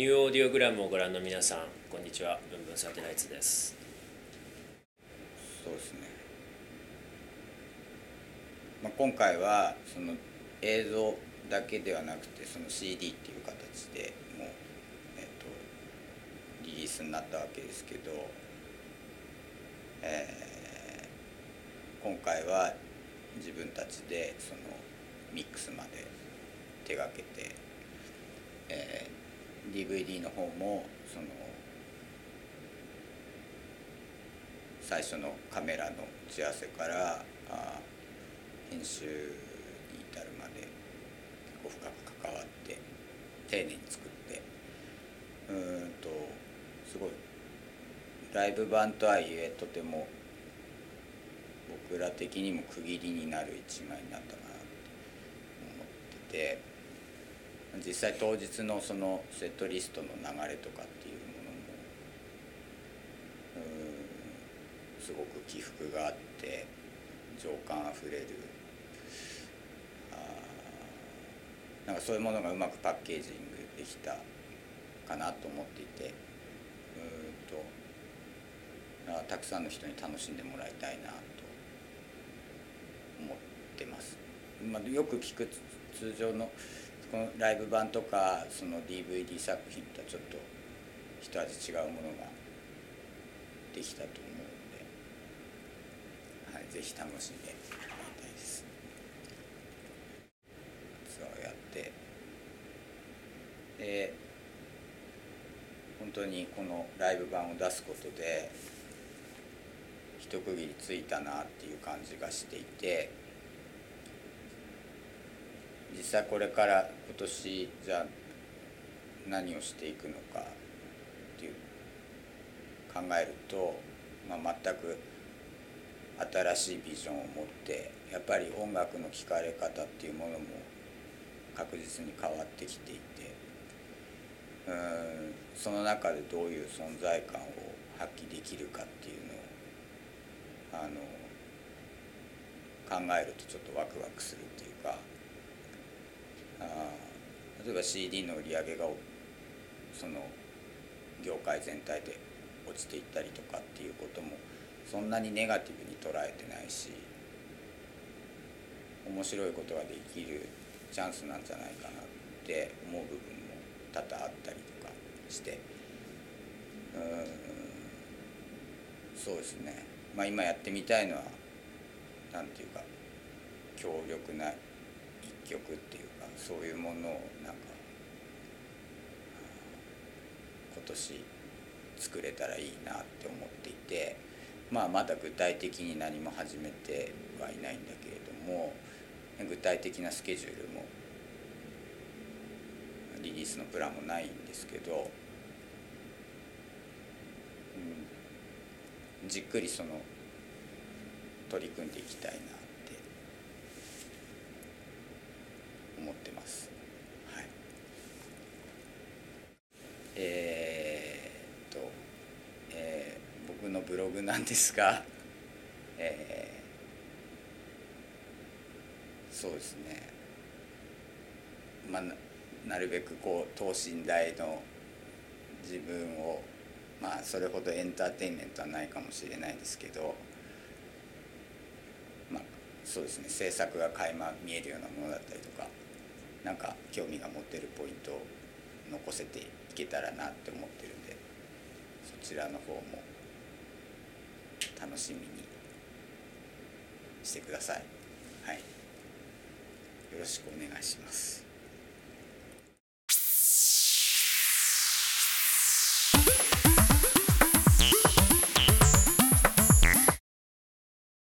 ニューオーディオグラムをご覧の皆さんこんにちは。ブンブンサテライツです。そうですね、まあ、今回はその映像だけではなくてその CD っていう形でもう、えー、とリリースになったわけですけど、えー今回は自分たちでそのミックスまで手がけて、DVD の方もその最初のカメラの打ち合わせからあ編集に至るまで結構深く関わって丁寧に作ってうんとすごいライブ版とはいえとても僕ら的にも区切りになる一枚になったかなって思ってて実際当日のそのセットリストの流れとかっていうものもすごく起伏があって情感あふれるあなんかそういうものがうまくパッケージングできたかなと思っていてうんとたくさんの人に楽しんでもらいたいなと思ってます。まあ、よく聞く通常のライブ版とかその DVD 作品とはちょっと一味違うものができたと思うので、はい、ぜひ楽しんでもらいたいです。ツアーをやってで本当にこのライブ版を出すことで一区切りついたなっていう感じがしていて実際これから今年じゃあ何をしていくのかっていう考えると、まあ、全く新しいビジョンを持ってやっぱり音楽の聴かれ方っていうものも確実に変わってきていてうんその中でどういう存在感を発揮できるかっていうのをあの考えるとちょっとワクワクするっていうか例えば CD の売り上げがその業界全体で落ちていったりとかっていうこともそんなにネガティブに捉えてないし面白いことができるチャンスなんじゃないかなって思う部分も多々あったりとかして。うんそうですね。まあ今やってみたいのはなんていうか強力な一曲っていうそういうものをなんか今年作れたらいいなって思っていてまあまだ具体的に何も始めてはいないんだけれども具体的なスケジュールもリリースのプランもないんですけど、うん、じっくりその取り組んでいきたいなって思ってます。はい、えーっと、えー僕のブログなんですが、えーそうですね。まあななるべくこう等身大の自分をまあそれほどエンターテインメントはないかもしれないですけどまあそうですね。制作が垣間見えるようなものだったりとか。なんか興味が持てるポイントを残せていけたらなって思ってるんでそちらの方も楽しみにしてください。はい、よろしくお願いします。